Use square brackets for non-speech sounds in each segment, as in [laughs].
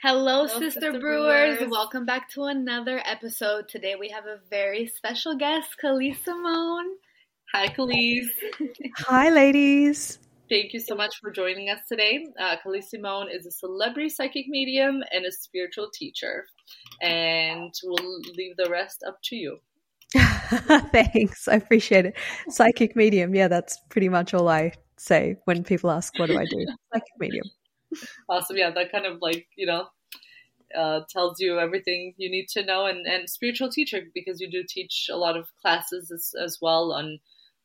Hello, Hello Sister, Sister Brewers. Brewers. Welcome back to another episode. Today we have a very special guest, Calise Simone. Hi, Calise. [laughs] Hi, ladies. Thank you so much for joining us today. Uh, Calise Simone is a celebrity psychic medium and a spiritual teacher. And we'll leave the rest up to you. [laughs] Thanks. I appreciate it. Psychic medium. Yeah, that's pretty much all I say when people ask, what do I do? [laughs] Psychic medium [laughs] awesome. Yeah, that kind of like, you know, uh, tells you everything you need to know and, and spiritual teacher because you do teach a lot of classes as, as well on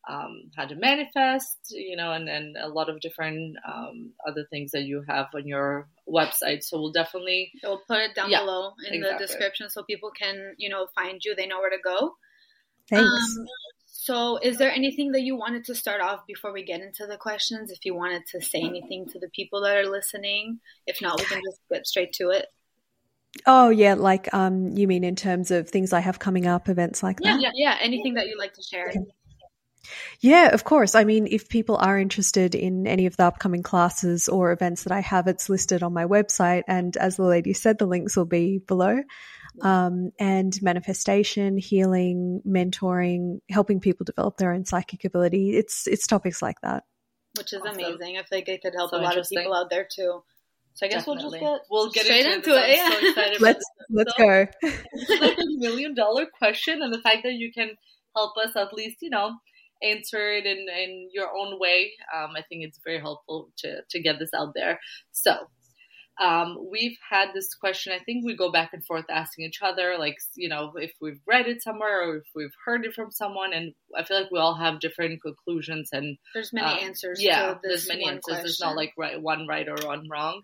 um, how to manifest, you know, and, and a lot of different um, other things that you have on your website. So we'll definitely we'll put it down yeah, below in exactly. the description so people can, you know, find you. They know where to go. Thanks. Um, so, is there anything that you wanted to start off before we get into the questions? If you wanted to say anything to the people that are listening, if not, we can just get straight to it. Oh yeah, like um, you mean in terms of things I have coming up, events like yeah, that? Yeah, yeah, anything that you'd like to share. Yeah, of course. I mean, if people are interested in any of the upcoming classes or events that I have, it's listed on my website. And as the lady said, the links will be below um, and manifestation, healing, mentoring, helping people develop their own psychic ability. It's it's topics like that, which is awesome. amazing. I think it could help so a lot of people out there too. So I guess Definitely. we'll just get we'll get straight into, into it. Yeah. [laughs] So let's let's go. it's like a million dollar question, and the fact that you can help us at least, you know, answer it in, in your own way. Um, I think it's very helpful to to get this out there. So um, we've had this question. I think we go back and forth asking each other, like, you know, if we've read it somewhere or if we've heard it from someone. And I feel like we all have different conclusions. And there's many uh, answers. Yeah, there's many answers. Question. There's not like right, one right or one wrong.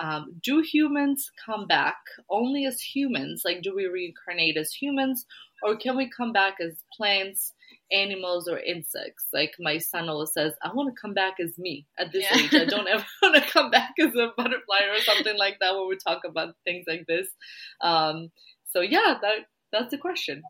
Um, do humans come back only as humans? Like, do we reincarnate as humans? Or can we come back as plants? Animals or insects. Like my son always says, I want to come back as me at this yeah. age. I don't ever [laughs] want to come back as a butterfly or something like that when we talk about things like this. Um, so yeah, that that's the question.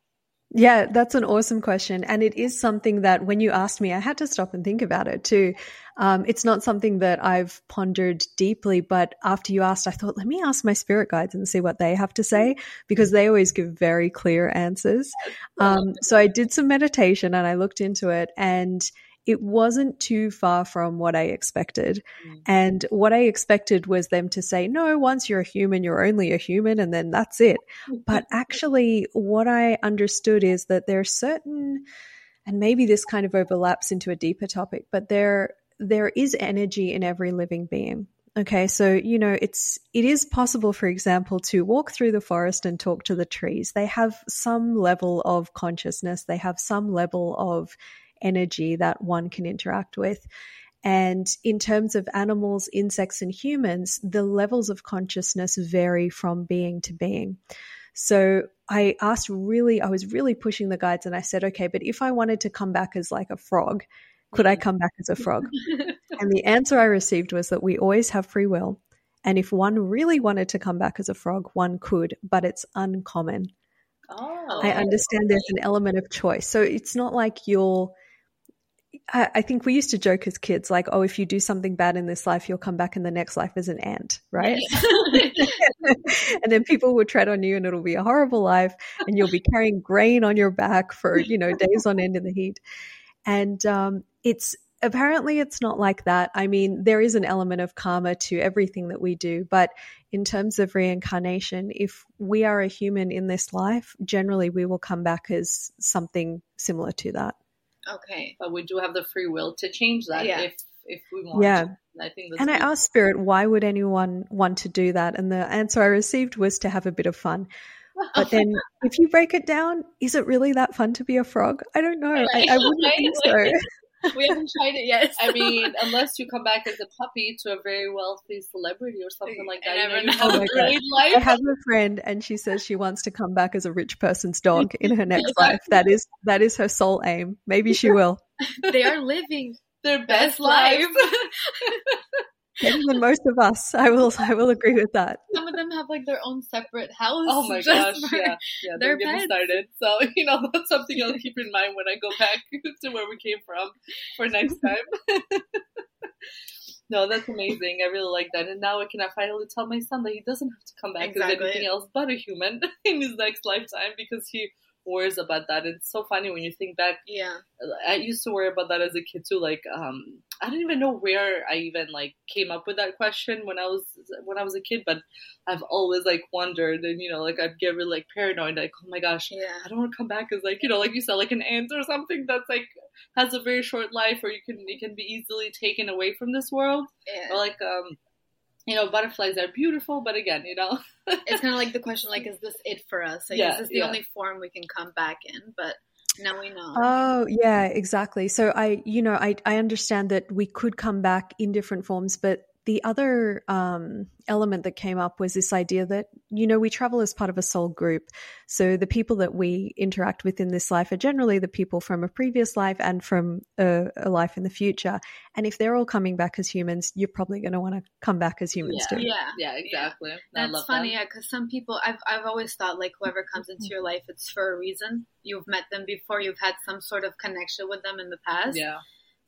Yeah, that's an awesome question. And it is something that when you asked me, I had to stop and think about it too. Um, it's not something that I've pondered deeply, but after you asked, I thought, let me ask my spirit guides and see what they have to say because they always give very clear answers. Um, so I did some meditation and I looked into it and it wasn't too far from what I expected. Mm. And what I expected was them to say, no, once you're a human, you're only a human, and then that's it. but [laughs] actually, what I understood is that there are certain, and maybe this kind of overlaps into a deeper topic, but there, there is energy in every living being. Okay, so you know it's it is possible, for example, to walk through the forest and talk to the trees. They have some level of consciousness. They have some level of energy that one can interact with. And in terms of animals, insects, and humans, the levels of consciousness vary from being to being. So I asked really, I was really pushing the guides and I said, okay, but if I wanted to come back as like a frog, could I come back as a frog? [laughs] and the answer I received was that we always have free will. And if one really wanted to come back as a frog, one could, but it's uncommon. Oh. I understand there's an element of choice. So it's not like you're I, think we used to joke as kids, like, oh, if you do something bad in this life, you'll come back in the next life as an ant, right? [laughs] [laughs] and then people will tread on you and it'll be a horrible life and you'll be carrying grain on your back for, you know, days on end in the heat. And um, it's apparently it's not like that. I mean, there is an element of karma to everything that we do, but in terms of reincarnation, if we are a human in this life, generally we will come back as something similar to that. Okay. But we do have the free will to change that yeah. if if we want. Yeah. I think and I asked Spirit, why would anyone want to do that? And the answer I received was to have a bit of fun. [laughs] But then, if you break it down, is it really that fun to be a frog? I don't know. I, I wouldn't [laughs] think so. [laughs] we haven't tried it yet. I mean, unless you come back as a puppy to a very wealthy celebrity or something like that, you, know, you have oh a life. I have a friend, and she says she wants to come back as a rich person's dog in her next life. That is that is her sole aim. Maybe she will. they are living their best life. Better than most of us. I will I will agree with that. Some of them have like their own separate house. Oh my [laughs] gosh, yeah, yeah. They're getting started. So [laughs] you know that's something I'll keep in mind when I go back [laughs] to where we came from for next time. no, that's amazing. I really like that. And now I can finally tell my son that he doesn't have to come back exactly. as anything else but a human in his next lifetime because he worries about that. It's so funny when you think back. Yeah. I used to worry about that as a kid too. Like, um, I didn't even know where I even like came up with that question when I was when I was a kid, but I've always like wondered, and you know, like I'd get really like paranoid, like, oh my gosh, yeah. I don't want to come back as like you know, like you said, like an ant or something that's like has a very short life, or you can you can be easily taken away from this world, yeah. or like um you know, butterflies are beautiful, but again, you know, [laughs] it's kind of like the question, like, is this it for us? Like, yeah, is this the yeah. only form we can come back in? But now we know. Oh, yeah, exactly. So I, you know, I, I understand that we could come back in different forms, but the other um, element that came up was this idea that you know we travel as part of a soul group. So the people that we interact with in this life are generally the people from a previous life and from a, a life in the future. And if they're all coming back as humans you're probably going to want to come back as humans yeah. too. Yeah. Yeah exactly. Yeah. that's funny that. yeah because some people I've, I've always thought like whoever comes into your life it's for a reason. You've met them before you've had some sort of connection with them in the past. Yeah. so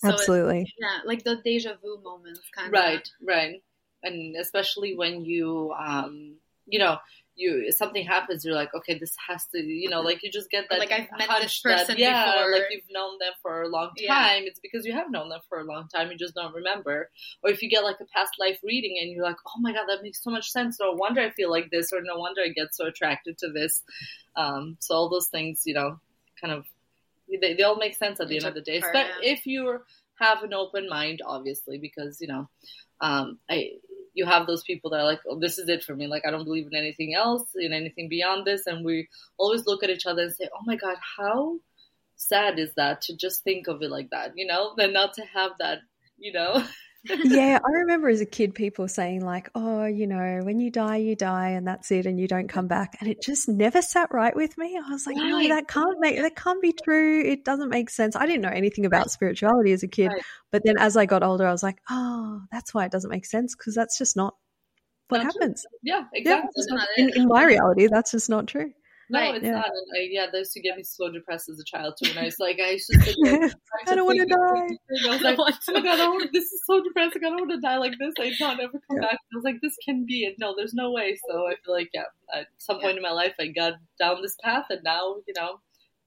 Absolutely. Yeah, like the deja vu moments, kind of. Right, right, and especially when you, um, you know, you something happens, you're like, okay, this has to, you know, like you just get that. Like I've met this person that, yeah, before. like you've known them for a long time. Yeah. It's because you have known them for a long time. You just don't remember. Or if you get like a past life reading and you're like, oh my god, that makes so much sense. No wonder I feel like this, or no wonder I get so attracted to this. Um, so all those things, you know, kind of they, they all make sense at the end of the day. Part, but yeah. if you have an open mind, obviously, because you know, um, I you have those people that are like, oh, this is it for me. Like I don't believe in anything else, in anything beyond this, and we always look at each other and say, oh my god, how sad is that to just think of it like that, you know, than not to have that, you know. [laughs] yeah, I remember as a kid people saying like, "Oh, you know, when you die, you die, and that's it, and you don't come back." And it just never sat right with me. I was like, right. "No, that can't make that can't be true. It doesn't make sense." I didn't know anything about spirituality as a kid, right. but then as I got older, I was like, "Oh, that's why it doesn't make sense because that's just not what that's happens." Yeah, exactly. Yeah, not, in, in my reality, that's just not true. No, right. it's yeah. not. I, yeah, those two get me so depressed as a child too. And I was like, I just think, [laughs] I don't want to die. I was like, oh my god, I this is so depressing. I don't want to die like this. I not ever come yeah. back. I was like, this can be it. No, there's no way. So I feel like, yeah, at some point in my life, I got down this path, and now, you know,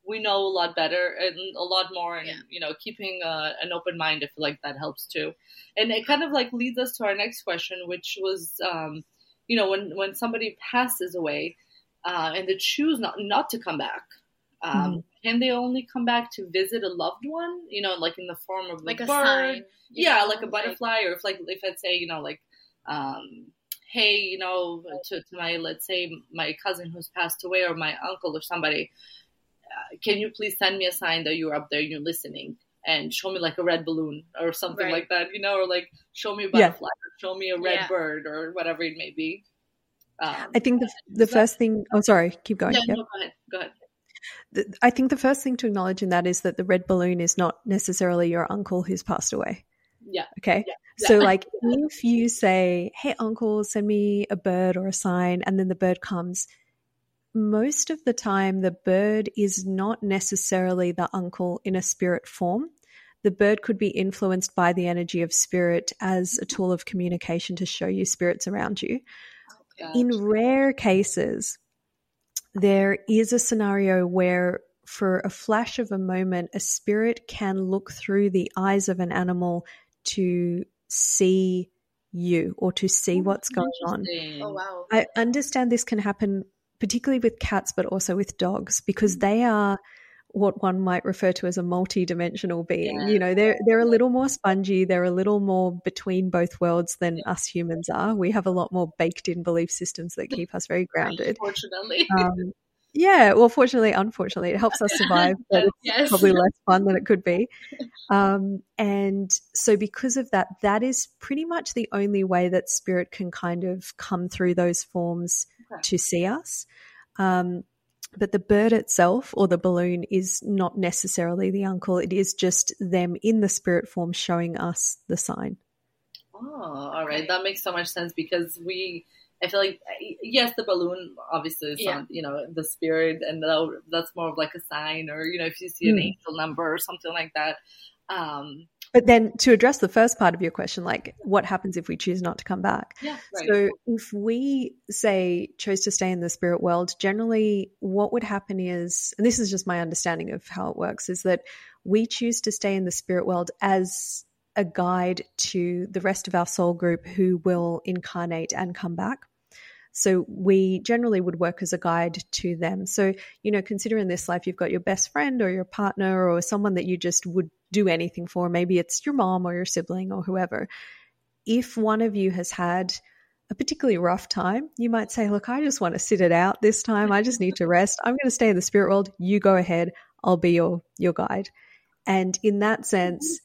we know a lot better and a lot more and yeah. you know keeping uh, an open mind i feel like that helps too and it kind of like leads us to our next question which was um, you know when when somebody passes away uh, and they choose not not to come back, um, mm-hmm. can they only come back to visit a loved one? You know, like in the form of like a, a sign, yeah, know, like a butterfly, like, or if like if I'd say you know like. Um, hey, you know, to, to my, let's say, my cousin who's passed away or my uncle or somebody, uh, can you please send me a sign that you're up there and you're listening? and show me like a red balloon or something right. like that, you know, or like show me a butterfly yeah. or show me a red yeah. bird or whatever it may be. Um, I think the, the first thing. Oh, sorry. Keep going. Yeah, no, go ahead. Go ahead. The, I think the first thing to acknowledge in that is that the red balloon is not necessarily your uncle who's passed away. Yeah. Okay. Yeah. So, like, if you say, "Hey, uncle, send me a bird or a sign," and then the bird comes, most of the time the bird is not necessarily the uncle in a spirit form. The bird could be influenced by the energy of spirit as a tool of communication to show you spirits around you. In rare cases, there is a scenario where, for a flash of a moment, a spirit can look through the eyes of an animal to see you or to see oh, what's going on. Oh, wow. I understand this can happen particularly with cats, but also with dogs because mm. they are what one might refer to as a multi-dimensional being. Yeah. You know, they're they're a little more spongy, they're a little more between both worlds than yeah. us humans are. We have a lot more baked in belief systems that keep us very [laughs] grounded. Unfortunately. Um, yeah, well, fortunately, unfortunately, it helps us [laughs] survive, but it's yes. probably less fun than it could be. [laughs] Um, and so, because of that, that is pretty much the only way that spirit can kind of come through those forms okay. to see us. Um, but the bird itself or the balloon is not necessarily the uncle. It is just them in the spirit form showing us the sign. Oh, all right. That makes so much sense because we, I feel like, yes, the balloon obviously is yeah. not, you know, the spirit, and that's more of like a sign, or, you know, if you see an mm. angel number or something like that. Um, but then to address the first part of your question, like what happens if we choose not to come back? Yeah, right. So if we say chose to stay in the spirit world, generally what would happen is, and this is just my understanding of how it works, is that we choose to stay in the spirit world as a guide to the rest of our soul group who will incarnate and come back. So we generally would work as a guide to them. So, you know, consider in this life you've got your best friend or your partner or someone that you just would do anything for. Maybe it's your mom or your sibling or whoever. If one of you has had a particularly rough time, you might say, Look, I just want to sit it out this time. I just need to rest. I'm going to stay in the spirit world. You go ahead. I'll be your your guide. And in that sense,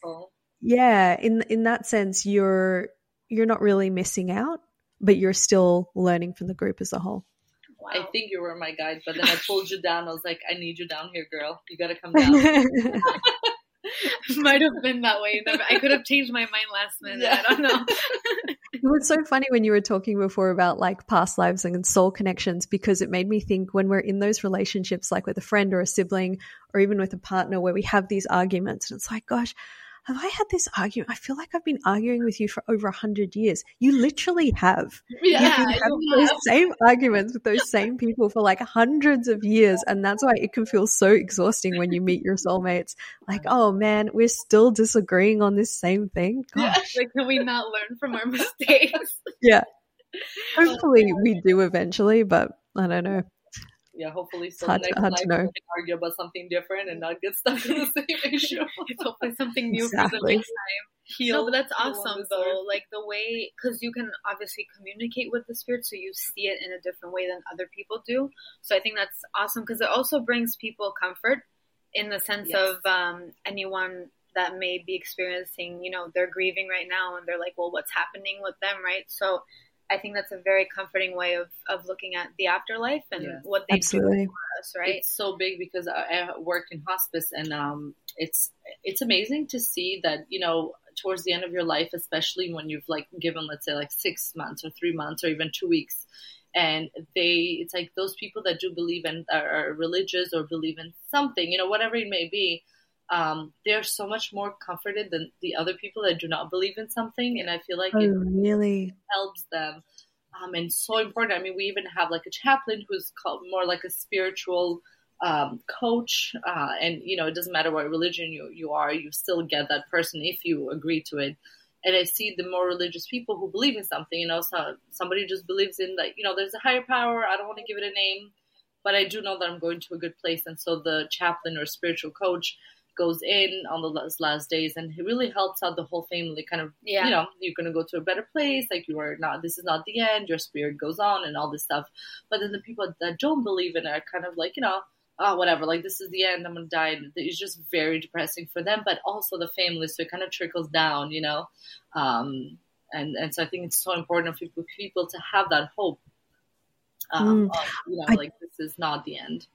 yeah, in in that sense, you're you're not really missing out but you're still learning from the group as a whole. Wow. I think you were my guide, but then I pulled you down. I was like, I need you down here, girl. You got to come [laughs] down. [laughs] [laughs] Might have been that way. I could have changed my mind last minute. Yeah. I don't know. [laughs] it was so funny when you were talking before about like past lives and soul connections because it made me think when we're in those relationships, like with a friend or a sibling or even with a partner, where we have these arguments, and it's like, gosh, have I had this argument? I feel like I've been arguing with you for over a hundred years. You literally have. Yeah, You've been having those same arguments with those same people for like hundreds of years. And that's why it can feel so exhausting when you meet your soulmates. Like, oh man, we're still disagreeing on this same thing. Gosh. Yeah, like, can we not learn from our [laughs] mistakes? yeah. Hopefully we do eventually, but I don't know yeah, hopefully so hard, next hard life we can argue about something different and not get stuck in the [laughs] same issue. it's hopefully something new exactly. for the next time. Heal, no, but that's awesome though. Like the way, because you can obviously communicate with the spirit, so you see it in a different way than other people do. So I think that's awesome because it also brings people comfort in the sense yes. of um, anyone that may be experiencing, you know, they're grieving right now and they're like, well, what's happening with them, right? So I think that's a very comforting way of, of looking at the afterlife and yeah. what they Absolutely. do for us, right? It's so big because I, work in hospice and um, it's it's amazing to see that you know towards the end of your life, especially when you've like given let's say like six months or three months or even two weeks, and they it's like those people that do believe in are religious or believe in something, you know, whatever it may be um, they're so much more comforted than the other people that do not believe in something. And I feel like oh, it really helps them. Um, and so important. I mean, we even have like a chaplain who's called more like a spiritual um, coach. Uh, and, you know, it doesn't matter what religion you, you are, you still get that person if you agree to it. And I see the more religious people who believe in something, you know, so somebody just believes in like, you know, there's a higher power. I don't want to give it a name, but I do know that I'm going to a good place. And so the chaplain or spiritual coach goes in on the last days and it really helps out the whole family kind of yeah. you know you're going to go to a better place like you are not this is not the end your spirit goes on and all this stuff but then the people that don't believe in it are kind of like you know oh whatever like this is the end i'm going to die it's just very depressing for them but also the family so it kind of trickles down you know um, and and so i think it's so important for people, people to have that hope um, mm. of, you know I- like this is not the end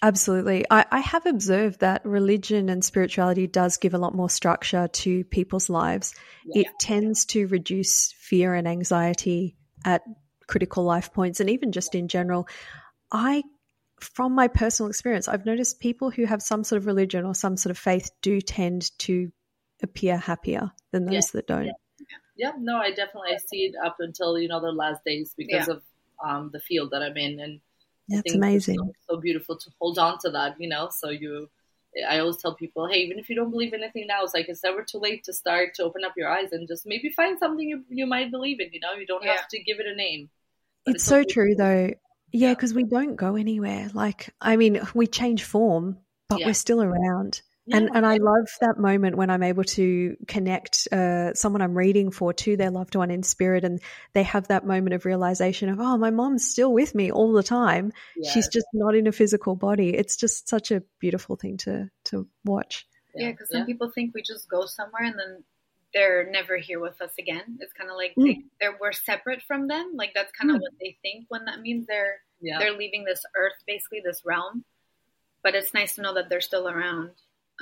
Absolutely. I, I, have observed that religion and spirituality does give a lot more structure to people's lives. Yeah. It tends to reduce fear and anxiety at critical life points and even just in general. I, from my personal experience, I've noticed people who have some sort of religion or some sort of faith do tend to appear happier than those yeah. that don't. Yeah. yeah. no, I definitely I see it up until, you know, the last days because of um, the field that I'm in and that's amazing. So, so, beautiful to hold on to that, you know. So you, I always tell people, hey, even if you don't believe anything now, it's like it's never too late to start to open up your eyes and just maybe find something you you might believe in. You know, you don't yeah. have to give it a name. It's, it's, so true, though. Yeah, because we don't go anywhere. Like, I mean, we change form, but yeah. we're still around. Yeah. And and I love that moment when I'm able to connect uh, someone I'm reading for to their loved one in spirit, and they have that moment of realization of, oh, my mom's still with me all the time. Yes. She's just not in a physical body. It's just such a beautiful thing to to watch. Yeah, because yeah. some people think we just go somewhere and then they're never here with us again. It's kind of like mm. they, they're we're separate from them. Like that's kind of mm. what they think when that means they're yeah. they're leaving this earth, basically this realm. But it's nice to know that they're still around.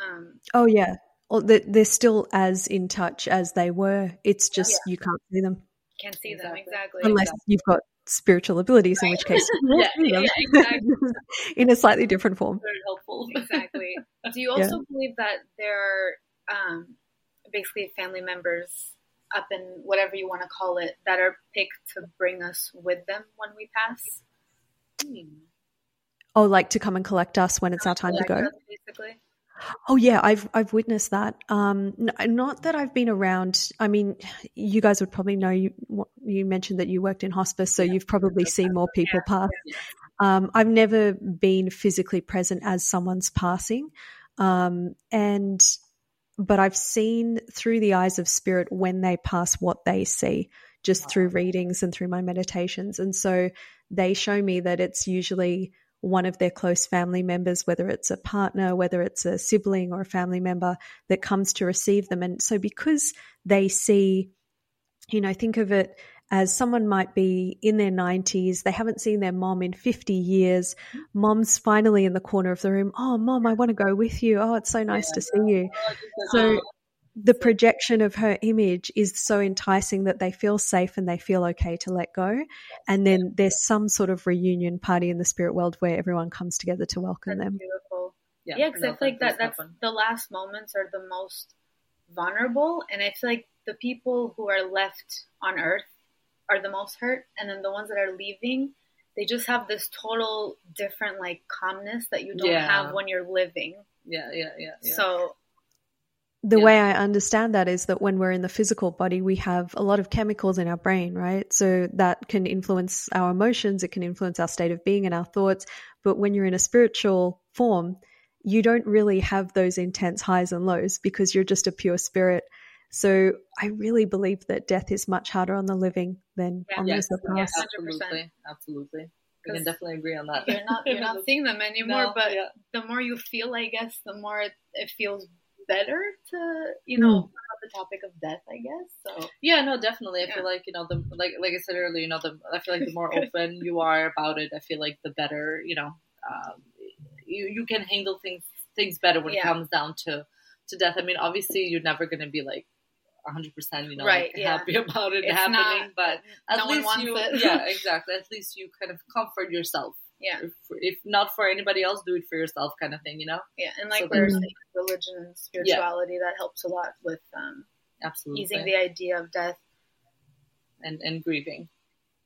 Um, oh yeah, well, they're still as in touch as they were. It's just yeah. you can't see them. Can't see exactly. them exactly. Unless exactly. you've got spiritual abilities, right. in which case [laughs] yeah, yeah, [laughs] exactly. in a slightly different form. Very helpful. [laughs] Exactly. Do you also believe that there are um, basically family members up in whatever you want to call it that are picked to bring us with them when we pass. Hmm. Oh, like to come and collect us when it's our time to go. Us, basically. Oh yeah, I've I've witnessed that. Um, not that I've been around. I mean, you guys would probably know. You you mentioned that you worked in hospice, so you've probably [laughs] seen more people pass. Um, I've never been physically present as someone's passing, um, and but I've seen through the eyes of spirit when they pass what they see, just through readings and through my meditations, and so they show me that it's usually one of their close family members, whether it's a partner, whether it's a sibling or a family member that comes to receive them. And so, because they see, you know, think of it as someone might be in their 90s, they haven't seen their mom in 50 years. Mom's finally in the corner of the room. Oh, mom, I want to go with you. Oh, it's so nice yeah. to see you. [laughs] So, the projection of her image is so enticing that they feel safe and they feel okay to let go. And then there's some sort of reunion party in the spirit world where everyone comes together to welcome that's them. Beautiful. Yeah, because yeah, I feel like that that's happen. the last moments are the most vulnerable, and I feel like the people who are left on Earth are the most hurt, and then the ones that are leaving, they just have this total different like calmness that you don't yeah. have when you're living. Yeah, yeah, yeah. yeah. So the yeah. way I understand that is that when we're in the physical body, we have a lot of chemicals in our brain, right? So that can influence our emotions, it can influence our state of being and our thoughts. But when you're in a spiritual form, you don't really have those intense highs and lows because you're just a pure spirit. So I really believe that death is much harder on the living than yeah, on yes, the past. Yes, absolutely, absolutely. We can definitely agree on that. You're not you're not [laughs] seeing them anymore, no, but yeah. the more you feel, I guess, the more it, it feels better to you know mm. about the topic of death i guess so yeah no definitely i yeah. feel like you know the like like i said earlier you know the i feel like the more [laughs] open you are about it i feel like the better you know um, you you can handle things things better when yeah. it comes down to to death i mean obviously you're never going to be like 100% you know right, like, yeah. happy [laughs] about it it's happening not, but at no least you yeah [laughs] exactly at least you kind of comfort yourself yeah. If, if, not for anybody else, do it for yourself, kind of thing, you know. Yeah, and like so we're saying, religion and spirituality yeah. that helps a lot with um, absolutely easing the idea of death and and grieving.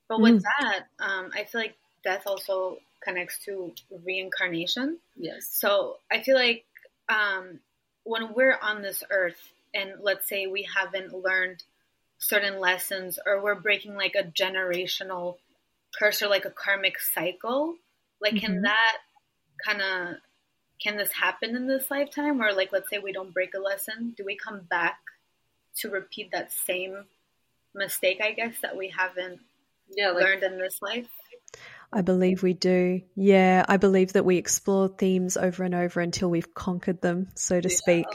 But with mm. that, um, I feel like death also connects to reincarnation. Yes. So I feel like um, when we're on this earth, and let's say we haven't learned certain lessons, or we're breaking like a generational curse or like a karmic cycle, like mm-hmm. can that kind of can this happen in this lifetime or like let's say we don't break a lesson do we come back to repeat that same mistake i guess that we haven't yeah, like, learned in this life I believe we do. Yeah, I believe that we explore themes over and over until we've conquered them, so to yeah. speak.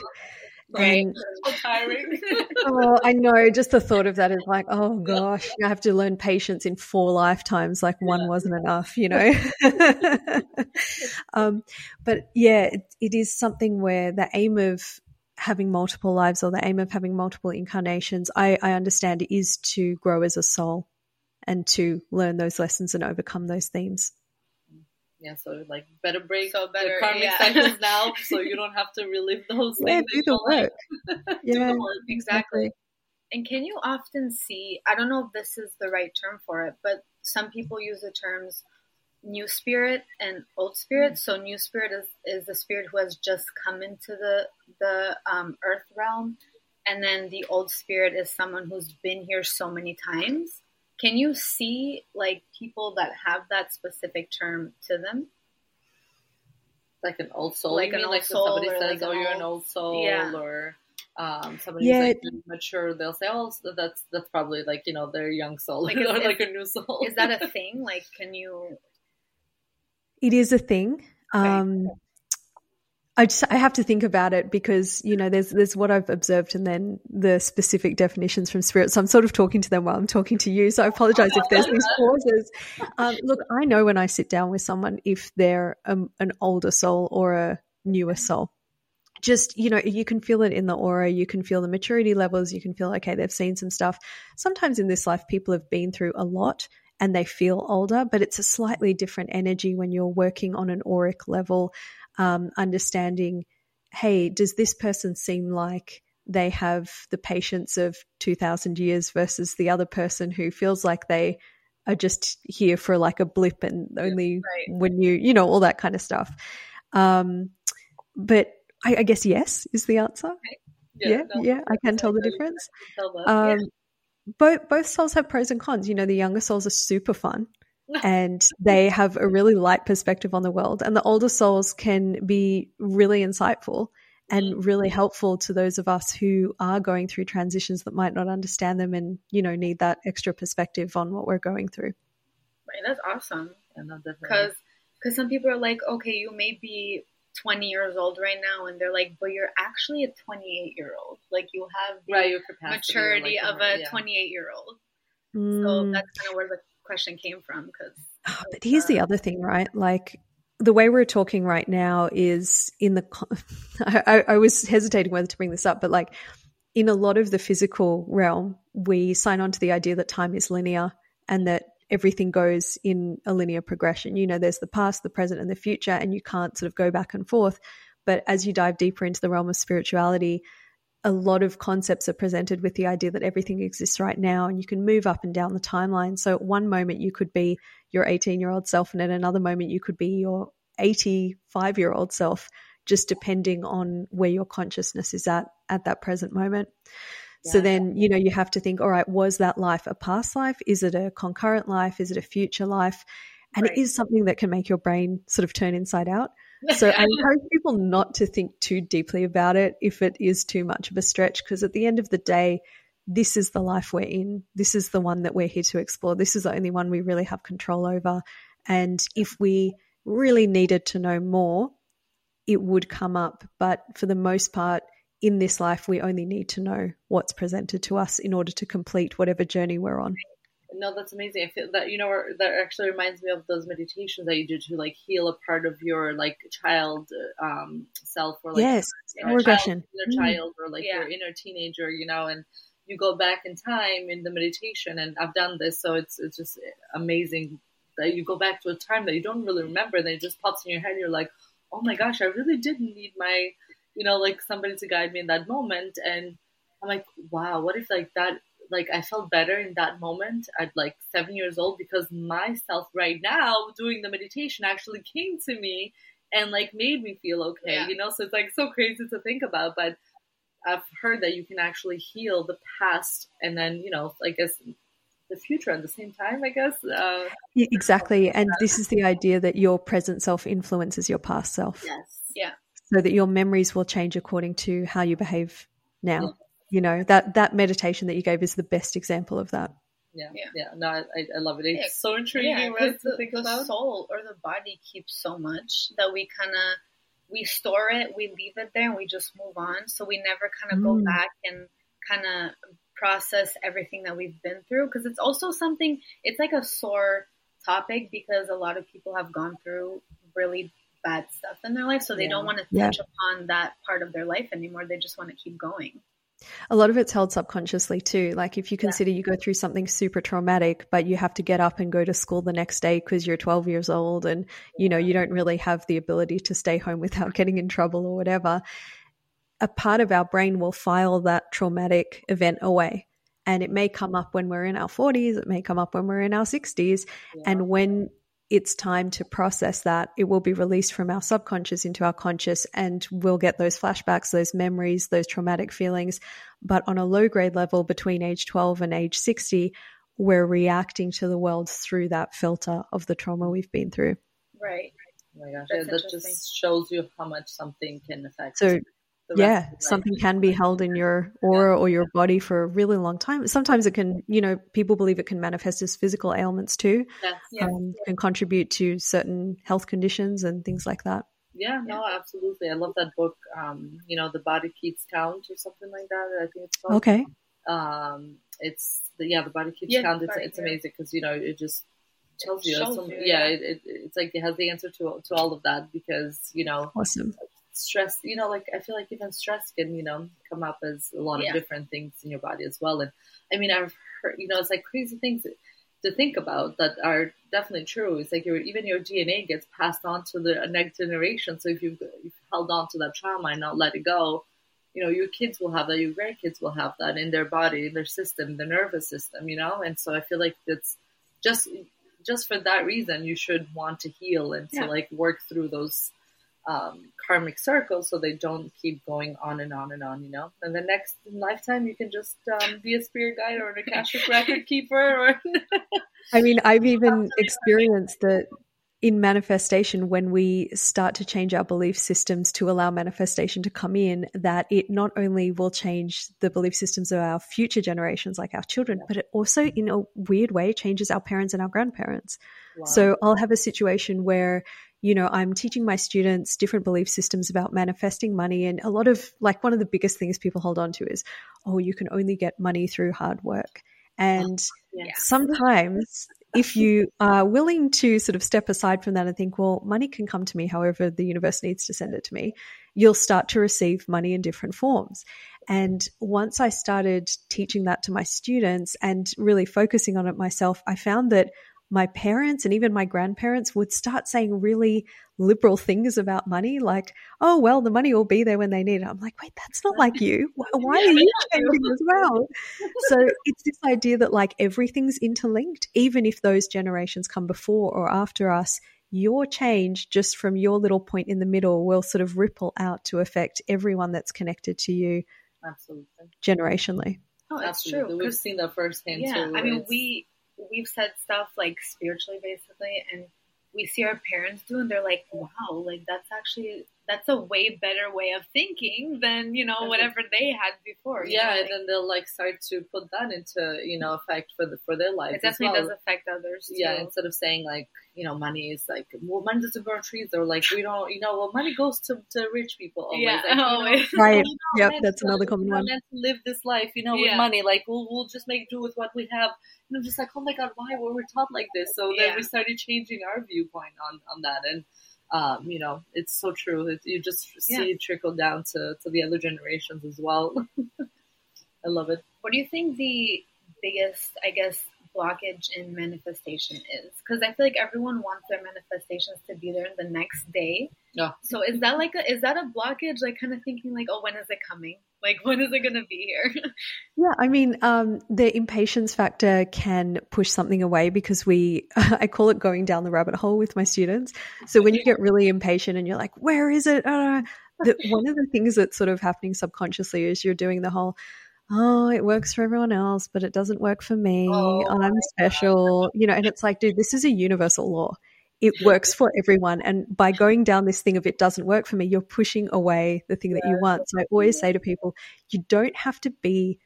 Right. [laughs] so tiring. [laughs] oh, I know. Just the thought of that is like, oh gosh, I have to learn patience in four lifetimes. Like one yeah. wasn't enough, you know. [laughs] um, but yeah, it, it is something where the aim of having multiple lives or the aim of having multiple incarnations, I, I understand, is to grow as a soul and to learn those lessons and overcome those themes yeah, so like better break so better, the karmic yeah. cycles now, so [laughs] you don't have to relive those yeah, things. Do the work. [laughs] yeah, the work. exactly. And can you often see? I don't know if this is the right term for it, but some people use the terms new spirit and old spirit. Mm-hmm. So new spirit is is the spirit who has just come into the the um, earth realm, and then the old spirit is someone who's been here so many times can you see like people that have that specific term to them? Like an old soul, like an old like soul, somebody says, like "Oh, you're an old soul," yeah. or um, somebody's yeah. like mature, they'll say, "Oh, that's that's probably like you know their young soul, like, [laughs] or like a new soul." is that a [laughs] thing? Like, can you? It is a thing. Okay. Um, I just I have to think about it because you know there's there's what I've observed and then the specific definitions from spirit. So I'm sort of talking to them while I'm talking to you. So I apologize if there's these pauses. Um, look, I know when I sit down with someone if they're a, an older soul or a newer soul. Just you know, you can feel it in the aura. You can feel the maturity levels. You can feel okay, they've seen some stuff. Sometimes in this life, people have been through a lot and they feel older, but it's a slightly different energy when you're working on an auric level um, understanding, hey, does this person seem like they have the patience of 2000 years versus the other person who feels like they are just here for like a blip and only right. when you you know all that kind of stuff. Um but I, I guess yes is the answer. Yeah yeah, no, yeah I can tell the difference. um, yeah. both both souls have pros and cons. You know the younger souls are super fun and they have a really light perspective on the world and the older souls can be really insightful and mm. really helpful to those of us who are going through transitions that might not understand them and you know need that extra perspective on what we're going through. Right that's awesome. Because because some people are like okay you may be 20 years old right now and they're like but you're actually a 28 year old like you have the right, your maturity like of a 28 year old mm. so that's kind of where the question came from because oh, but here's uh, the other thing right like the way we're talking right now is in the. [laughs] I, I was hesitating whether to bring this up, but like in a lot of the physical realm, we sign on to the idea that time is linear and that everything goes in a linear progression. You know, there's the past, the present, and the future, and you can't sort of go back and forth. But as you dive deeper into the realm of spirituality, a lot of concepts are presented with the idea that everything exists right now and you can move up and down the timeline. So, at one moment, you could be your 18 year old self, and at another moment, you could be your 85 year old self, just depending on where your consciousness is at at that present moment. Yeah. So then, you know, you have to think, all right, was that life a past life? Is it a concurrent life? Is it a future life? And right. it is something that can make your brain sort of turn inside out. So I [laughs] encourage people not to think too deeply about it if it is too much of a stretch, because at the end of the day, this is the life we're in. This is the one that we're here to explore. This is the only one we really have control over. And if we really needed to know more, it would come up. But for the most part, in this life, we only need to know what's presented to us in order to complete whatever journey we're on. No, that's amazing. I feel that you know that actually reminds me of those meditations that you do to like heal a part of your like child um, self or like yes, you know, regression, child, inner mm. child or like yeah. your inner teenager, you know, and you go back in time in the meditation. And I've done this, so it's it's just amazing that you go back to a time that you don't really remember, and then it just pops in your head. You're like, oh my gosh, I really did need my, you know, like somebody to guide me in that moment, and I'm like, wow, what if like that like I felt better in that moment at like seven years old because myself right now doing the meditation actually came to me and like made me feel okay, yeah. you know? So it's like so crazy to think about, but I've heard that you can actually heal the past and then, you know, I guess the future at the same time, I guess. Uh, exactly. And this is the idea that your present self influences your past self. Yes. Yeah. So that your memories will change according to how you behave now. Yeah you know that that meditation that you gave is the best example of that yeah yeah, yeah. no I, I love it it's yeah. so intriguing yeah, right, the, the about. soul or the body keeps so much that we kind of we store it we leave it there and we just move on so we never kind of mm. go back and kind of process everything that we've been through because it's also something it's like a sore topic because a lot of people have gone through really bad stuff in their life so they yeah. don't want to touch yeah. upon that part of their life anymore they just want to keep going a lot of it's held subconsciously too. Like if you consider yeah. you go through something super traumatic, but you have to get up and go to school the next day because you're 12 years old and you know you don't really have the ability to stay home without [laughs] getting in trouble or whatever. A part of our brain will file that traumatic event away. And it may come up when we're in our 40s, it may come up when we're in our 60s. Yeah. And when it's time to process that. It will be released from our subconscious into our conscious, and we'll get those flashbacks, those memories, those traumatic feelings. But on a low grade level, between age 12 and age 60, we're reacting to the world through that filter of the trauma we've been through. Right. Oh my gosh, yeah, that just shows you how much something can affect. So yeah something can be held in your aura yeah. or your body for a really long time. Sometimes it can you know people believe it can manifest as physical ailments too yes. Um, can contribute to certain health conditions and things like that. Yeah no absolutely. I love that book um, you know the body keeps count or something like that i think it's called. Okay. Um, it's the, yeah the body keeps yeah, count it's, it's amazing because you know it just tells you, some, you yeah, yeah. It, it, it's like it has the answer to to all of that because you know awesome stress, you know, like I feel like even stress can, you know, come up as a lot yeah. of different things in your body as well. And I mean, I've heard, you know, it's like crazy things to think about that are definitely true. It's like your even your DNA gets passed on to the next generation. So if you've, you've held on to that trauma and not let it go, you know, your kids will have that, your grandkids will have that in their body, in their system, the nervous system, you know? And so I feel like it's just, just for that reason, you should want to heal and to like work through those um, karmic circles so they don't keep going on and on and on, you know? And the next lifetime, you can just um, be a spirit guide or a Akashic [laughs] record keeper. Or I mean, I've [laughs] even experienced that in manifestation when we start to change our belief systems to allow manifestation to come in that it not only will change the belief systems of our future generations like our children but it also in a weird way changes our parents and our grandparents wow. so i'll have a situation where you know i'm teaching my students different belief systems about manifesting money and a lot of like one of the biggest things people hold on to is oh you can only get money through hard work and yes. sometimes if you are willing to sort of step aside from that and think, well, money can come to me however the universe needs to send it to me, you'll start to receive money in different forms. And once I started teaching that to my students and really focusing on it myself, I found that my parents and even my grandparents would start saying really liberal things about money, like, oh, well, the money will be there when they need it. I'm like, wait, that's not like you. [laughs] Why are you [laughs] changing as well? So it's this idea that like everything's interlinked, even if those generations come before or after us, your change just from your little point in the middle will sort of ripple out to affect everyone that's connected to you absolutely generationally. Oh, that's Absolutely. true. We've seen that firsthand yeah, too. I mean, we we've said stuff like spiritually basically and we see our parents do and they're like wow like that's actually that's a way better way of thinking than you know whatever they had before. Yeah, know? and then they'll like start to put that into you know effect for the for their life. It definitely well. does affect others. Too. Yeah, instead of saying like you know money is like well money doesn't grow on trees or like we don't you know well money goes to, to rich people always. Yeah, like, always. [laughs] Know, right. yep, that's another common one. Meant to live this life, you know, with yeah. money. Like we'll we'll just make do with what we have. And I'm just like, oh my god, why were we taught like this? So yeah. then we started changing our viewpoint on on that and um, you know, it's so true. It, you just see yeah. it trickle down to, to the other generations as well. [laughs] I love it. What do you think the biggest, I guess, blockage in manifestation is? Because I feel like everyone wants their manifestations to be there the next day. Yeah. So is that like a is that a blockage? Like kind of thinking like, oh, when is it coming? Like when is it going to be here? [laughs] yeah, I mean, um, the impatience factor can push something away because we, [laughs] I call it going down the rabbit hole with my students. So when you get [laughs] really impatient and you're like, where is it? Uh, the, one of the things that's sort of happening subconsciously is you're doing the whole oh, it works for everyone else, but it doesn't work for me. Oh, I'm special, you know, and it's like, dude, this is a universal law. It works for everyone. And by going down this thing of it doesn't work for me, you're pushing away the thing that you want. So I always say to people, you don't have to be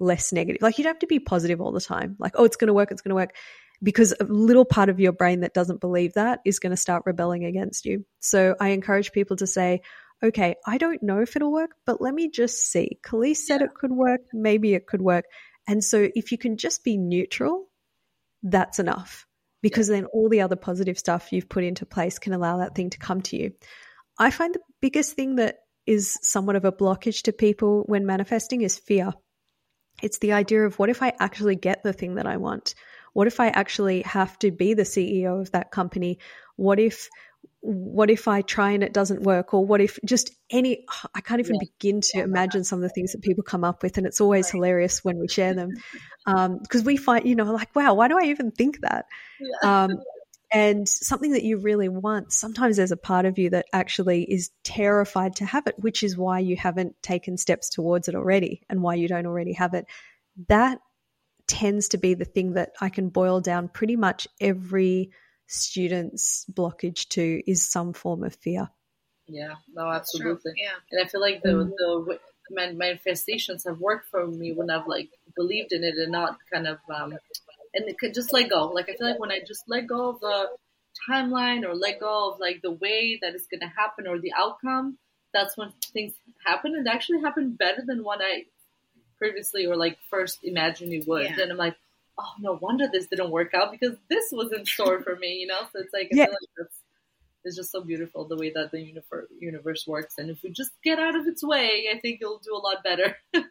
less negative. Like you don't have to be positive all the time. Like, oh, it's going to work, it's going to work. Because a little part of your brain that doesn't believe that is going to start rebelling against you. So I encourage people to say, okay, I don't know if it'll work, but let me just see. Calise said it could work. Maybe it could work. And so if you can just be neutral, that's enough because then all the other positive stuff you've put into place can allow that thing to come to you. I find the biggest thing that is somewhat of a blockage to people when manifesting is fear. It's the idea of what if I actually get the thing that I want? What if I actually have to be the CEO of that company? What if what if I try and it doesn't work? Or what if just any, I can't even yeah. begin to imagine some of the things that people come up with. And it's always right. hilarious when we share them because [laughs] um, we find, you know, like, wow, why do I even think that? Yeah. Um, [laughs] and something that you really want, sometimes there's a part of you that actually is terrified to have it, which is why you haven't taken steps towards it already and why you don't already have it. That tends to be the thing that I can boil down pretty much every students' blockage to is some form of fear. Yeah, no, absolutely. Yeah, and I feel like the mm. the manifestations have worked for me when I've like believed in it and not kind of um and it could just let go. Like I feel like when I just let go of the timeline or let go of like the way that it's gonna happen or the outcome, that's when things happen and actually happen better than what I previously or like first imagined it would. Yeah. And I'm like, oh, no wonder this didn't work out because this was in store for me, you know? So it's like, yeah. like it's just so beautiful the way that the universe, universe works. And if we just get out of its way, I think you'll do a lot better. [laughs]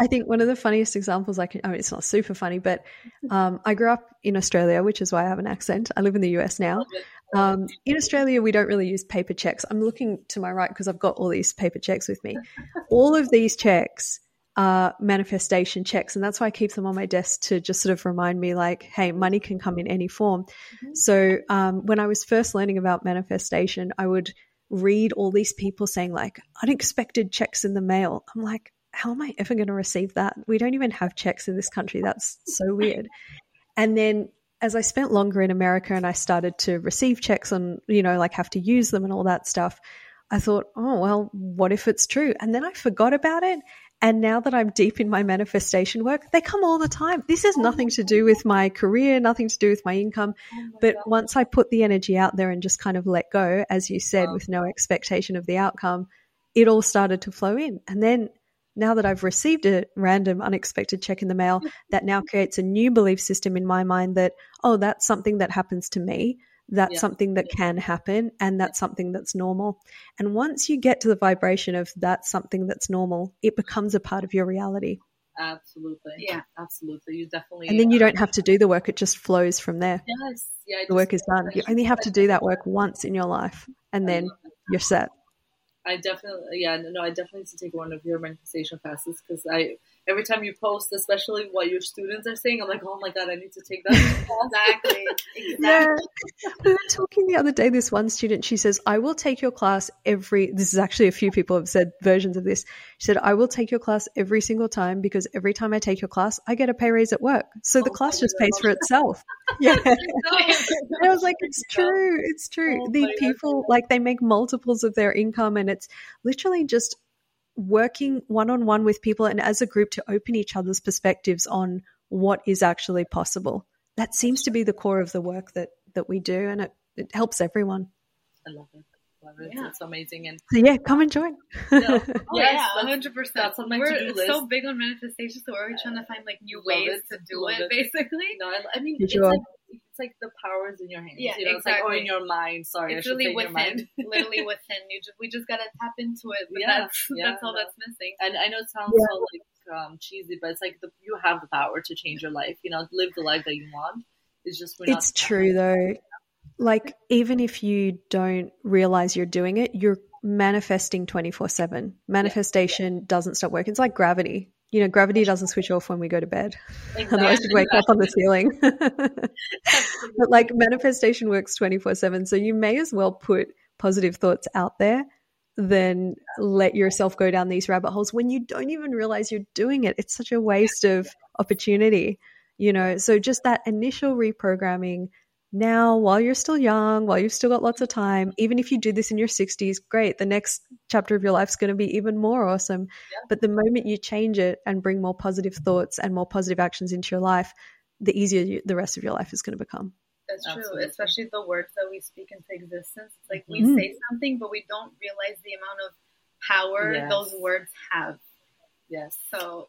I think one of the funniest examples I can, I mean, it's not super funny, but um, I grew up in Australia, which is why I have an accent. I live in the US now. Um, in Australia, we don't really use paper checks. I'm looking to my right because I've got all these paper checks with me. [laughs] All of these checks are manifestation checks. And that's why I keep them on my desk to just sort of remind me, like, hey, money can come in any form. Mm-hmm. So um, when I was first learning about manifestation, I would read all these people saying, like, unexpected checks in the mail. I'm like, how am I ever going to receive that? We don't even have checks in this country. That's so [laughs] weird. And then as I spent longer in America and I started to receive checks on, you know, like have to use them and all that stuff, I thought, oh, well, what if it's true? And then I forgot about it. And now that I'm deep in my manifestation work, they come all the time. This has nothing to do with my career, nothing to do with my income. Oh but once I put the energy out there and just kind of let go, as you said, with no expectation of the outcome, it all started to flow in. And then now that I've received a random unexpected check in the mail, [laughs] that now creates a new belief system in my mind that, oh, that's something that happens to me. That's yeah. something that can happen and that's something that's normal. And once you get to the vibration of that's something that's normal, it becomes a part of your reality. Absolutely. Yeah, absolutely. You definitely. And then you don't have to do the work, it just flows from there. Yes. Yeah. The work is done. You only have to do that work once in your life and then you're set. I definitely, yeah, no, I definitely need to take one of your manifestation classes because I every time you post, especially what your students are saying, I'm like, oh my god, I need to take that. exactly. [laughs] exactly. Yeah. We were talking the other day. This one student, she says, I will take your class every. This is actually a few people have said versions of this. She said, I will take your class every single time because every time I take your class, I get a pay raise at work. So oh the class just pays for itself. [laughs] yeah. I was like, it's true. It's true. Oh the people, like, they make multiples of their income and it's literally just working one on one with people and as a group to open each other's perspectives on what is actually possible. That seems to be the core of the work that that we do, and it, it helps everyone. I love it. Love it. Yeah. It's amazing. And so, yeah, come and join. [laughs] oh, yeah, hundred percent. That's on my we're to-do list. so big on manifestation, so we're trying to find like new ways it. to do it, it, Basically, no, I, I mean, it's like it's like the power is in your hands. Yeah, you know, exactly. It's like, or in your mind. Sorry, it's really within, [laughs] literally [laughs] within. You just we just gotta tap into it. But yeah, that's [laughs] yeah, that's all that's missing. And I know it sounds yeah. so like um, cheesy, but it's like the, you have the power to change your life. You know, live the life that you want. It's just it's true though. Like even if you don't realize you're doing it, you're manifesting 24 7 manifestation yeah. doesn't stop working it's like gravity you know, gravity doesn't switch off when we go to bed. [laughs] Exactly. Otherwise, we wake up on the ceiling. [laughs] but like manifestation works 24 7. So you may as well put positive thoughts out there than let yourself go down these rabbit holes when you don't even realize you're doing it. It's such a waste of opportunity, you know. So just that initial reprogramming now while you're still young, while you've still got lots of time, even if you do this in your 60s, great. The next chapter of your life is going to be even more awesome. Yeah. But the moment you change it and bring more positive thoughts and more positive actions into your life, the easier you, the rest of your life is going to become. That's true, Absolutely. especially the words that we speak into existence. It's like we mm. say something, but we don't realize the amount of power yes. those words have. Yes. So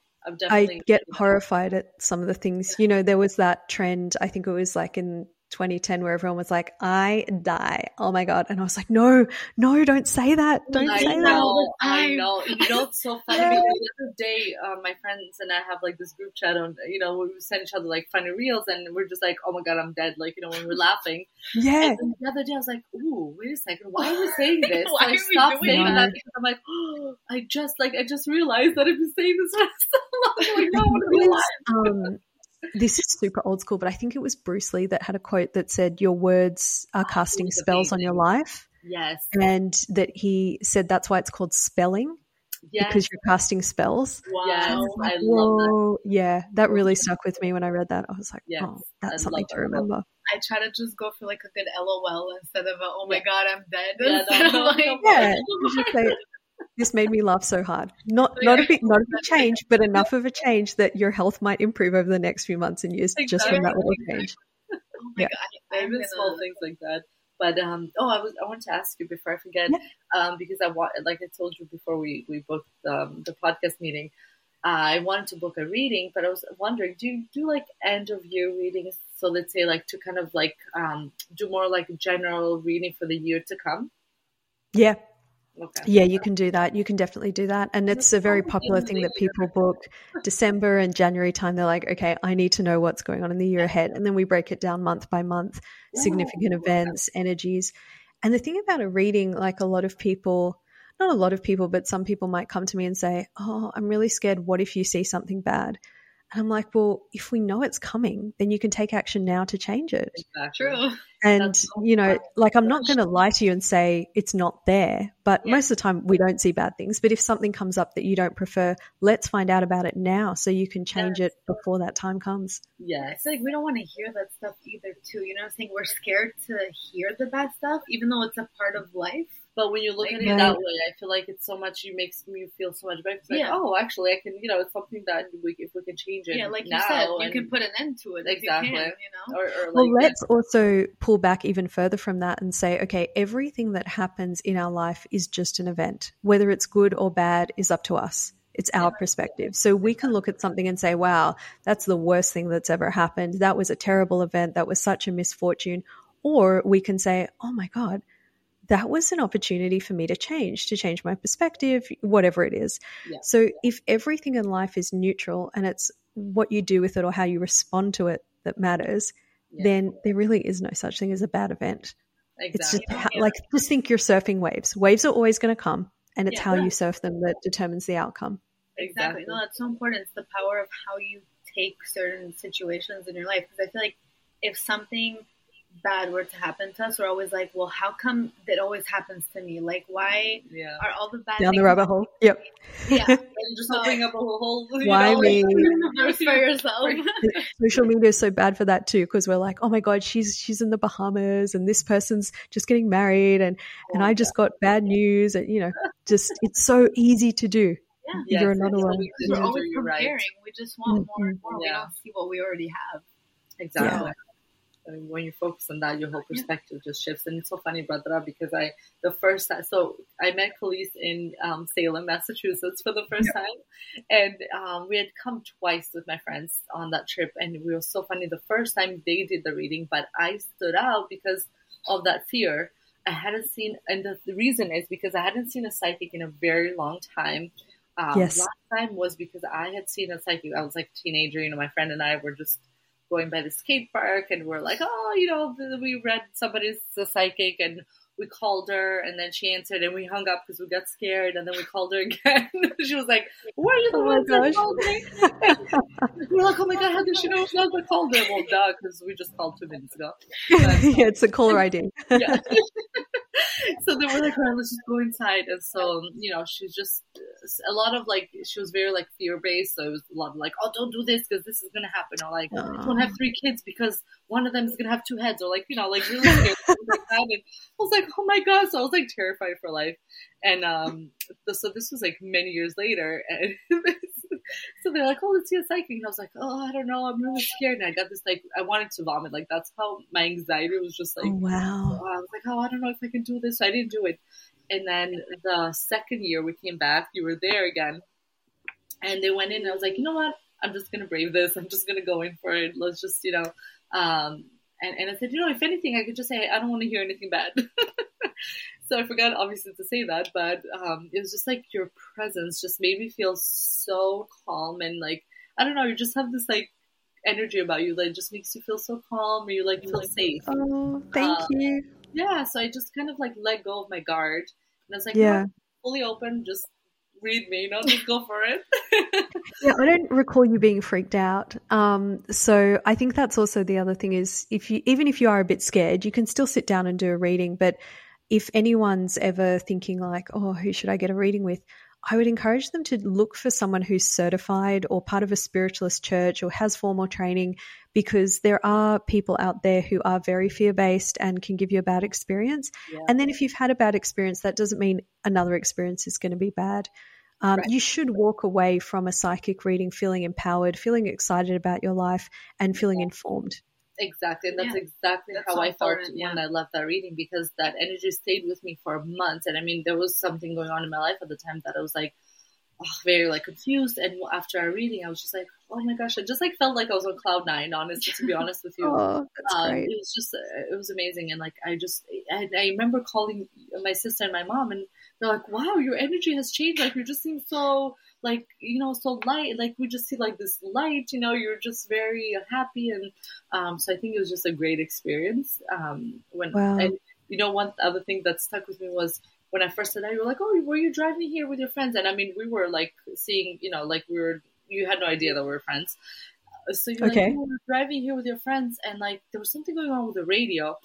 I get horrified at some of the things. You know, there was that trend, I think it was like in 2010 where everyone was like, I die. Oh my God. And I was like, no, no, don't say that. Don't I say know, that. I know. You know, it's so funny yeah. the other day, uh, my friends and I have like this group chat on, you know, we send each other like funny reels and we're just like, oh my God, I'm dead. Like, you know, when we're laughing. Yeah. And the other day I was like, ooh, wait a second. Why are we saying [laughs] this? why so I stopped saying that because I'm like, oh, [gasps] I just like, I just realized that I've been saying this for [laughs] so long. like, [laughs] no, I want to be alive. Um, this is super old school, but I think it was Bruce Lee that had a quote that said, Your words are oh, casting spells on your life. Yes. And that he said that's why it's called spelling. Yes. Because you're casting spells. Wow. Yes, I love that. Yeah, that really stuck with me when I read that. I was like, yes, oh, that's I something to remember. I try to just go for like a good LOL instead of a, oh my yeah. god, I'm dead. Yeah, [laughs] no, like, yeah. Say, this made me laugh so hard. Not not a bit not a big change, but enough of a change that your health might improve over the next few months and years exactly. just from that little change. [laughs] Oh my yeah. god, even small things like that. But um, oh, I was I wanted to ask you before I forget, yeah. um, because I want like I told you before we we booked um, the podcast meeting, uh, I wanted to book a reading, but I was wondering, do you do like end of year readings? So let's say like to kind of like um, do more like a general reading for the year to come. Yeah, Okay. Yeah, you can do that. You can definitely do that. And it's a very popular thing that people book December and January time. They're like, okay, I need to know what's going on in the year ahead. And then we break it down month by month, significant events, energies. And the thing about a reading, like a lot of people, not a lot of people, but some people might come to me and say, Oh, I'm really scared. What if you see something bad? And I'm like, well, if we know it's coming, then you can take action now to change it. Exactly. True. And, so you know, like I'm not going to lie to you and say it's not there, but yeah. most of the time we don't see bad things. But if something comes up that you don't prefer, let's find out about it now so you can change yes. it before that time comes. Yeah. It's like we don't want to hear that stuff either, too. You know I'm saying? We're scared to hear the bad stuff, even though it's a part of life. But when you look at it that way, I feel like it's so much. You makes me feel so much better. It's like, yeah. oh, actually, I can. You know, it's something that we, if we can change it. Yeah, like you said, you can put an end to it. Exactly. Can, you know. Or, or like, well, let's also pull back even further from that and say, okay, everything that happens in our life is just an event. Whether it's good or bad is up to us. It's our perspective. So we can look at something and say, wow, that's the worst thing that's ever happened. That was a terrible event. That was such a misfortune. Or we can say, oh my God, that was an opportunity for me to change, to change my perspective, whatever it is. Yeah. So if everything in life is neutral and it's what you do with it or how you respond to it that matters, yeah. then there really is no such thing as a bad event. Exactly. It's just yeah. like just think you're surfing waves. Waves are always going to come, and it's how you surf them that determines the outcome. Exactly. No, that's so important. It's the power of how you take certain situations in your life. Because I feel like if something bad were to happen to us, we're always like, well, how come that always happens to me? Like, why yeah. are all the bad down the rabbit hole? Yep. [laughs] Yeah, just opening up a whole. Why know, me? [laughs] Like, for yourself. [laughs] Social media is so bad for that too, because we're like, oh my god, she's she's in the Bahamas, and this person's just getting married, and oh, and I just got bad news, and you know, just it's so easy to do. Yeah, yes, you're another one. We're always comparing. Right. We just want more and more. Yeah. We don't see what we already have. Exactly. When you focus on that, your whole perspective just shifts. And it's so funny, brother, because I the first time, so I met Calise in um, Salem, Massachusetts, for the first yeah. time, and um, we had come twice with my friends on that trip, and we were so funny. The first time they did the reading, but I stood out because of that fear. I hadn't seen, and the, the reason is because I hadn't seen a psychic in a very long time. Um, yes. Last time was because I had seen a psychic. I was like a teenager, you know, my friend and I were just going by the skate park and we're like, oh, you know, we read somebody's a psychic and we called her and then she answered and we hung up because we got scared and then we called her [laughs] again. [laughs] she was like, "Why are you the oh one that called me?" [laughs] we're like, "Oh my god, how did she know it's not the called her?" Well, duh, because we just called two minutes ago. But, yeah, it's a um, caller ID. yeah. [laughs] so they we're like, "All right, let's just go inside." And so you know, she's just a lot of like she was very like fear based. So it was a lot of like, "Oh, don't do this because this is gonna happen," or like, Aww. "Don't have three kids because one of them is gonna have two heads," or like you know, like really scared [laughs] like that. And I was like, oh my god! So I was like terrified for life, and um, so this was like many years later, and [laughs] [laughs] so they're like, oh, let's see a psychic, and I was like, oh, I don't know, I'm really scared, and I got this like, I wanted to vomit, like that's how my anxiety was just like, oh, wow. I was like, oh, I don't know if I can do this, so I didn't do it, and then the second year we came back, you were there again, and they went in, and I was like, you know what? I'm just gonna brave this. I'm just gonna go in for it. Let's just, you know, um, and, and I said, you know, if anything, I could just say, I don't want to hear anything bad. [laughs] so I forgot, obviously, to say that, but um, it was just like your presence just made me feel so calm and like, I don't know, you just have this like energy about you that just makes you feel so calm or you like feel safe. Oh, thank um, you. Yeah, so I just kind of like let go of my guard. And I was like, yeah, fully open, just read me, not just go for it. [laughs] yeah, I don't recall you being freaked out. Um, so I think that's also the other thing is if you even if you are a bit scared, you can still sit down and do a reading. But if anyone's ever thinking like, oh, who should I get a reading with? I would encourage them to look for someone who's certified or part of a spiritualist church or has formal training because there are people out there who are very fear based and can give you a bad experience. Yeah. And then if you've had a bad experience, that doesn't mean another experience is going to be bad. Um, right. You should walk away from a psychic reading feeling empowered, feeling excited about your life, and feeling informed. Exactly. And that's yeah. exactly that's how so I felt yeah. when I left that reading because that energy stayed with me for months. And I mean, there was something going on in my life at the time that I was like, oh, very like confused. And after our reading, I was just like, oh my gosh, I just like felt like I was on cloud nine, honestly, to be [laughs] honest with you. oh, that's um, great. It was just, it was amazing. And like, I just, I, I remember calling my sister and my mom and they're like, "Wow, your energy has changed. Like you just seem so like you know so light. Like we just see like this light. You know, you're just very happy." And um, so I think it was just a great experience. Um, when wow. and you know one other thing that stuck with me was when I first said that, you were like, "Oh, were you driving here with your friends?" And I mean, we were like seeing, you know, like we were. You had no idea that we were friends. So you're okay. like, oh, we're driving here with your friends, and like there was something going on with the radio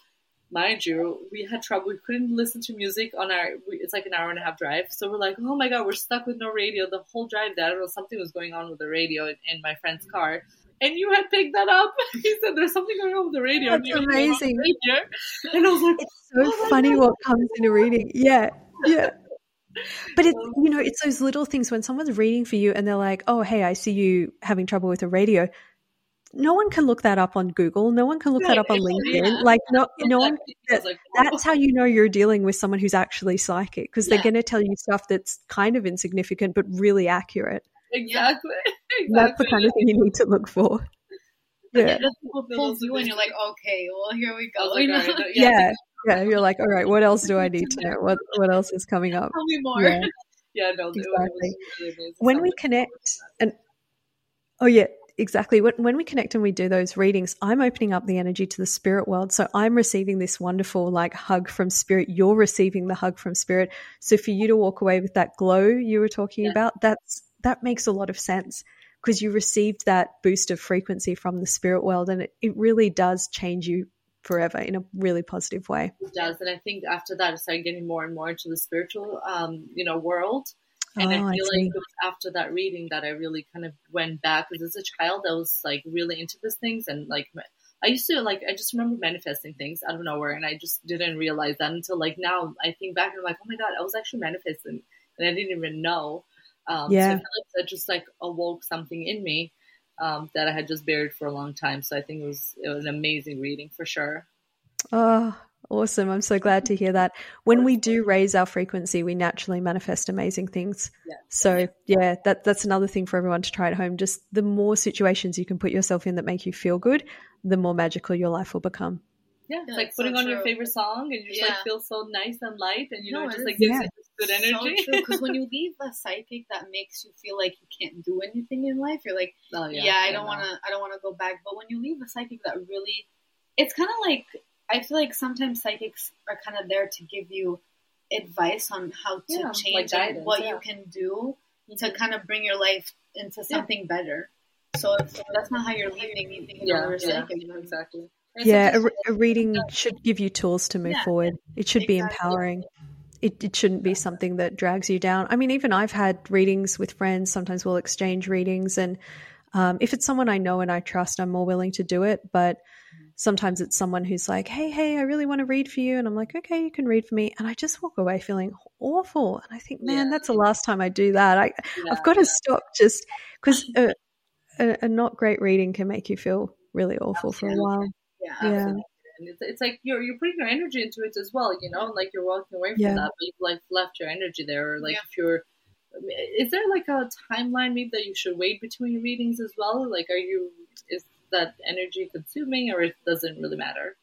mind you, we had trouble. We couldn't listen to music on our. It's like an hour and a half drive, so we're like, oh my god, we're stuck with no radio the whole drive. There, I don't know, something was going on with the radio in, in my friend's car, and you had picked that up. [laughs] he said, "There's something going on with the radio." That's amazing. Radio. And I was like, "It's so oh funny what comes in a reading." Yeah, yeah. [laughs] But it's you know it's those little things when someone's reading for you and they're like, "Oh, hey, I see you having trouble with the radio." No one can look that up on Google. No one can look that up on LinkedIn. Yeah. Like no, no one. That, that's how you know you're dealing with someone who's actually psychic because they're going to tell you stuff that's kind of insignificant but really accurate. Exactly. exactly. [laughs] That's the kind of thing you need to look for. Yeah. yeah pulls you and you're like, okay, well here we go. Like, right, [laughs] yeah. yeah. yeah, You're like, all right, what else do I need to know? What what else is coming up? Tell me more. Yeah, [laughs] yeah no, exactly. Really when we connect and oh yeah, exactly. When, when we connect and we do those readings, I'm opening up the energy to the spirit world. So I'm receiving this wonderful like hug from spirit. You're receiving the hug from spirit. So for you to walk away with that glow you were talking yeah. about, that's that makes a lot of sense because you received that boost of frequency from the spirit world and it, it really does change you forever in a really positive way. It does. And I think after that I started getting more and more into the spiritual um, you know, world and oh, I feel I like after that reading that I really kind of went back because as a child I was like really into these things and like I used to like I just remember manifesting things out of nowhere and I just didn't realize that until like now I think back and I'm like oh my god I was actually manifesting and I didn't even know. Um, yeah, so I like that just like awoke something in me um, that I had just buried for a long time. So I think it was it was an amazing reading for sure. Oh, Awesome. I'm so glad to hear that. When we do raise our frequency, we naturally manifest amazing things. Yeah. So, yeah, that, that's another thing for everyone to try at home. Just the more situations you can put yourself in that make you feel good, the more magical your life will become. Yeah, it's like putting so on true. your favorite song and you just yeah. like feel so nice and light and you no, know, just like gives yeah. you good energy. So because when you [laughs] leave a psychic that makes you feel like you can't do anything in life, you're like, oh, yeah, yeah, I don't want to, I don't want to go back. But when you leave a psychic that really, it's kind of like I feel like sometimes psychics are kind of there to give you advice on how to yeah, change like guidance, what yeah. you can do mm-hmm. to kind of bring your life into something yeah. better. So if that's not how you're leaving, you think yeah, you're psychic. Exactly. yeah, a, a, reading should give you tools to move forward. It should exactly. be empowering. It, it shouldn't be something that drags you down. I mean, even I've had readings with friends. Sometimes we'll exchange readings, and um, if it's someone I know and I trust, I'm more willing to do it. But sometimes it's someone who's like, hey, hey, I really want to read for you. And I'm like, okay, you can read for me. And I just walk away feeling awful. And I think, man, yeah. that's the last time I do that. I, yeah. I've got to stop just because [laughs] a, a, a, not great reading can make you feel really awful for a while. Yeah. And it's, it's like you're you're putting your energy into it as well, you know, like you're walking away from that, but you've like left your energy there, or like if you're is there like a timeline maybe that you should wait between readings as well? Like, are you that energy consuming or it doesn't really matter?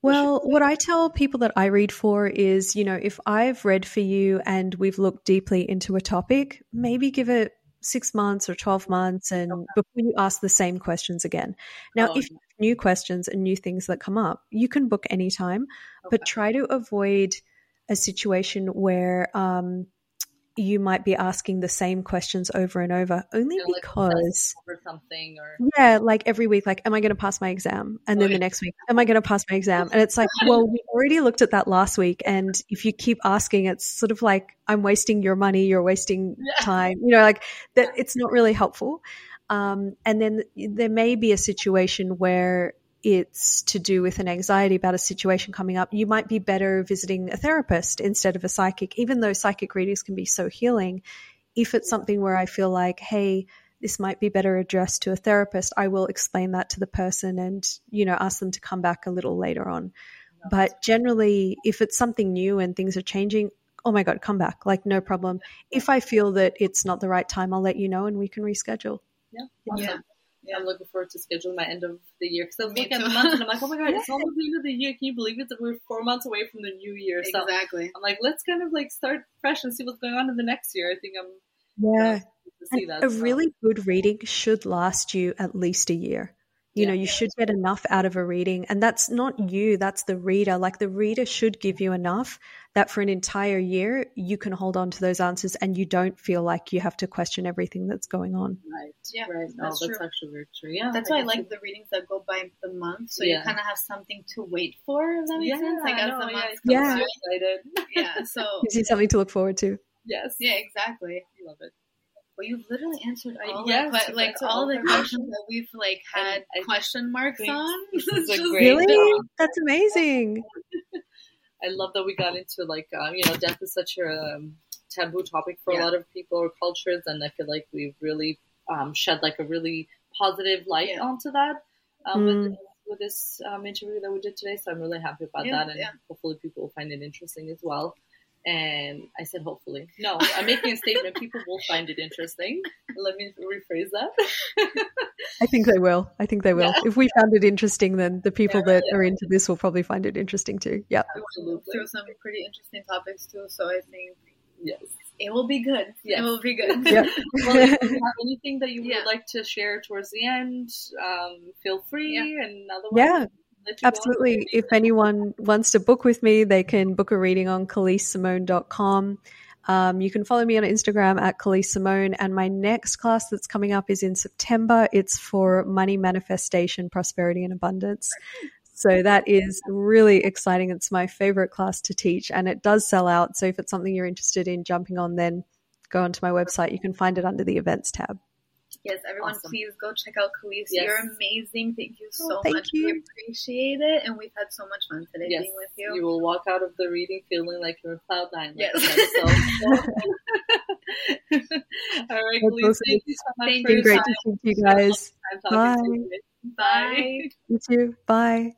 Well, what I tell people that I read for is, you know, if I've read for you and we've looked deeply into a topic, maybe give it six months or 12 months and okay. before you ask the same questions again. Now, oh, if new questions and new things that come up, you can book anytime, okay. but try to avoid a situation where um, you might be asking the same questions over and over only because or something or yeah like every week like am i going to pass my exam? And then the next week am i going to pass my exam? And it's like [laughs] well we already looked at that last week and if you keep asking it's sort of like i'm wasting your money you're wasting time you know like that it's not really helpful. Um, and then there may be a situation where it's to do with an anxiety about a situation coming up, you might be better visiting a therapist instead of a psychic, even though psychic readings can be so healing. If it's something where I feel like, hey, this might be better addressed to a therapist, I will explain that to the person and, you know, ask them to come back a little later on. But generally, if it's something new and things are changing, oh my God, come back. Like, no problem. If I feel that it's not the right time, I'll let you know and we can reschedule. Yeah. Awesome. Yeah. Yeah. I'm looking forward to scheduling my end of the year because I was looking at the months and I'm like, oh my god, [laughs] it's almost the end of the year. Can you believe it? That we're four months away from the new year. So exactly. I'm like, let's kind of like start fresh and see what's going on in the next year. I think I'm yeah. That, a so. really good reading should last you at least a year. You yeah. know, you should get enough out of a reading. And that's not you, that's the reader. Like the reader should give you enough that for an entire year, you can hold on to those answers and you don't feel like you have to question everything that's going on. Right. Yeah. Right. No, that's, that's actually very true. Yeah. That's why I like the readings that go by the month. So yeah. you kind of have something to wait for, if that makes yeah, sense. Like as the month yeah. yeah. yeah. So [laughs] gives you something to look forward to. Yes. Yeah, exactly. I love it. Well, you've literally answered all yes, the, like all the questions that we've like had I, question marks on. [laughs] really? [laughs] That's amazing. [laughs] I love that we got into like um, you know death is such a um, taboo topic for yeah. a lot of people or cultures, and I feel like we've really um, shed like a really positive light yeah. onto that um, mm. with, with, this um, interview that we did today. So I'm really happy about yeah, that, and hopefully people will find it interesting as well. And I said, hopefully. No, I'm making a statement. People will find it interesting. Let me rephrase that. I think they will. I think they will. Yeah. If we found it interesting, then the people yeah, that yeah. are into this will probably find it interesting too. Yeah. Absolutely. Through some pretty interesting topics too. So I think yes. It will be good. Yes. It will be good. Yeah. [laughs] well, if you [laughs] have anything that you would like to share towards the end, um, feel free. And otherwise, yeah, Absolutely. If anyone wants to book with me, they can book a reading on CaliseSimone.com. Um, you can follow me on Instagram at Calise Simone. And my next class that's coming up is in September. It's for money manifestation, prosperity, and abundance. So that is really exciting. It's my favorite class to teach, and it does sell out. So if it's something you're interested in jumping on, then go onto my website. You can find it under the events tab. Yes, everyone, awesome. please go check out Calise. Yes. You're amazing. Thank you so oh, thank much. You. We appreciate it, and we've had so much fun today yes. being with you. You will walk out of the reading feeling like you're a cloud nine. Yes. so. [laughs] [laughs] All right, Calise. Thank you so much. Thank for you. Great time. to see you guys. Bye. Bye. You too. Bye.